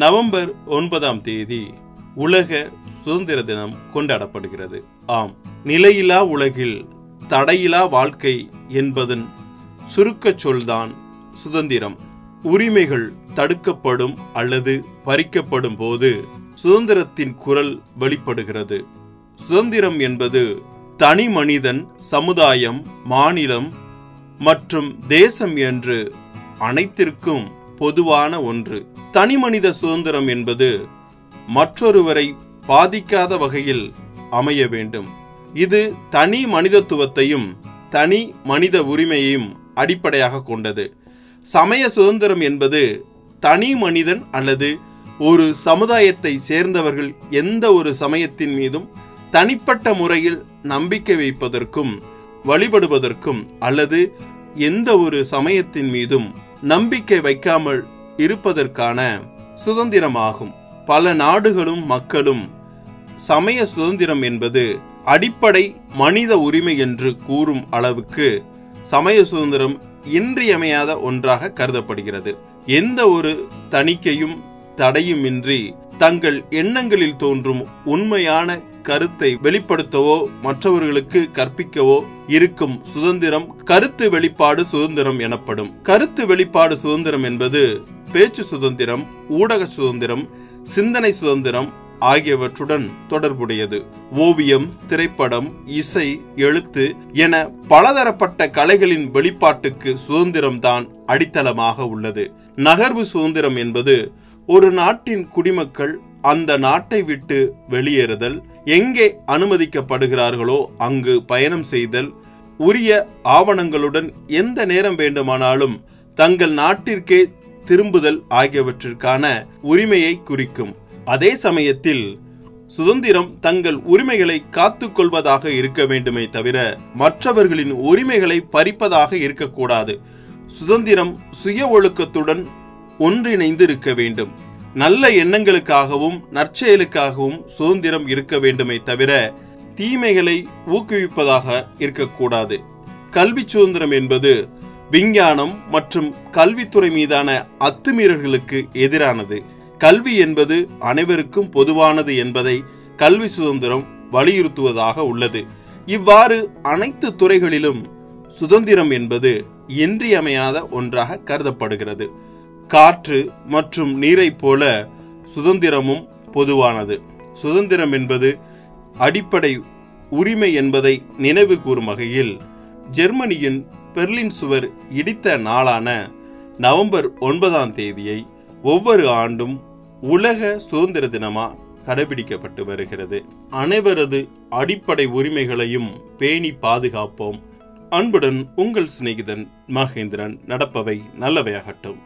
November ஒன்பதாம் தேதி உலக சுதந்திர தினம் கொண்டாடப்படுகிறது. ஆம் நிலையிலா உலகில் தடையிலா வாழ்க்கை என்பதன் சுருக்கச் சொல்தான் சுதந்திரம். உரிமைகள் தடுக்கப்படும் அல்லது பறிக்கப்படும் போது சுதந்திரத்தின் குரல் வெளிப்படுகிறது. சுதந்திரம் என்பது தனி மனிதன் சமுதாயம் மாநிலம் மற்றும் தேசம் என்று அனைத்திற்கும் பொதுவான ஒன்று. தனிமனித சுதந்திரம் என்பது மற்றொருவரை பாதிக்காத வகையில் அமைய வேண்டும். இது தனி மனிதத்துவத்தையும் தனி மனித உரிமையையும் அடிப்படையாக கொண்டது. சமய சுதந்திரம் என்பது தனி மனிதன் அல்லது ஒரு சமுதாயத்தை சேர்ந்தவர்கள் எந்த ஒரு சமயத்தின் மீதும் தனிப்பட்ட முறையில் நம்பிக்கை வைப்பதற்கும் வழிபடுவதற்கும் அல்லது எந்த ஒரு சமயத்தின் மீதும் நம்பிக்கை வைக்காமல் இருப்பதற்கான சுதந்திரமாகும். பல நாடுகளும் மக்களும் சமய சுதந்திரம் என்பது அடிப்படை மனித உரிமை என்று கூறும் அளவுக்கு சமய சுதந்திரம் இன்றியமையாத ஒன்றாக கருதப்படுகிறது. எந்த ஒரு தணிக்கையும் தடையுமின்றி தங்கள் எண்ணங்களில் தோன்றும் உண்மையான கருத்தை வெளிப்படுத்தவோ மற்றவர்களுக்கு கற்பிக்கவோ இருக்கும் சுதந்திரம் கருத்து வெளிப்பாடு சுதந்திரம் எனப்படும். கருத்து வெளிப்பாடு சுதந்திரம் என்பது பேச்சு சுதந்திரம் ஊடக சுதந்திரம் சிந்தனை சுதந்திரம் ஆகியவற்றுடன் தொடர்புடையது. ஓவியம் திரைப்படம் இசை எழுத்து என பலதரப்பட்ட கலைகளின் வெளிப்பாட்டுக்கு சுதந்திரம்தான் அடித்தளமாக உள்ளது. நகர்வு சுதந்திரம் என்பது ஒரு நாட்டின் குடிமக்கள் அந்த நாட்டை விட்டு வெளியேறுதல் எங்கே அனுமதிக்கப்படுகிறார்களோ அங்கு பயணம் செய்தல் உரிய ஆவணங்களுடன் எந்த நேரம் வேண்டுமானாலும் தங்கள் நாட்டிற்கே திரும்புதல் ஆகியவற்றிற்கான உரிமையை குறிக்கும். அதே சமயத்தில் சுதந்திரம் தங்கள் உரிமைகளை காத்துக்கொள்வதாக இருக்க வேண்டுமே தவிர மற்றவர்களின் உரிமைகளை பறிப்பதாக இருக்கக்கூடாது. சுதந்திரம் சுய ஒழுக்கத்துடன் ஒன்றிணைந்து இருக்க வேண்டும் நல்ல எண்ணங்களுக்காகவும் நற்செயலுக்காகவும் சுதந்திரம் இருக்க வேண்டுமே தவிர தீமைகளை ஊக்குவிப்பதாக இருக்கக்கூடாது. கல்வி சுதந்திரம் என்பது விஞ்ஞானம் மற்றும் கல்வித்துறை மீதான அத்துமீறல்களுக்கு எதிரானது. கல்வி என்பது அனைவருக்கும் பொதுவானது என்பதை கல்வி சுதந்திரம் வலியுறுத்துவதாக உள்ளது. இவ்வாறு அனைத்து துறைகளிலும் சுதந்திரம் என்பது இன்றியமையாத ஒன்றாக கருதப்படுகிறது. காற்று மற்றும் நீரைப் போல சுதந்திரமும் பொதுவானது. சுதந்திரம் என்பது அடிப்படை உரிமை என்பதை நினைவு கூறும் வகையில் ஜெர்மனியின் பெர்லின் சுவர் இடித்த நாளான நவம்பர் ஒன்பதாம் தேதியை ஒவ்வொரு ஆண்டும் உலக சுதந்திர தினமா கடைபிடிக்கப்பட்டு வருகிறது. அனைவரது அடிப்படை உரிமைகளையும் பேணி பாதுகாப்போம். அன்புடன் உங்கள் சிநேகிதன் மகேந்திரன். நடப்பவை நல்லவையாகட்டும்.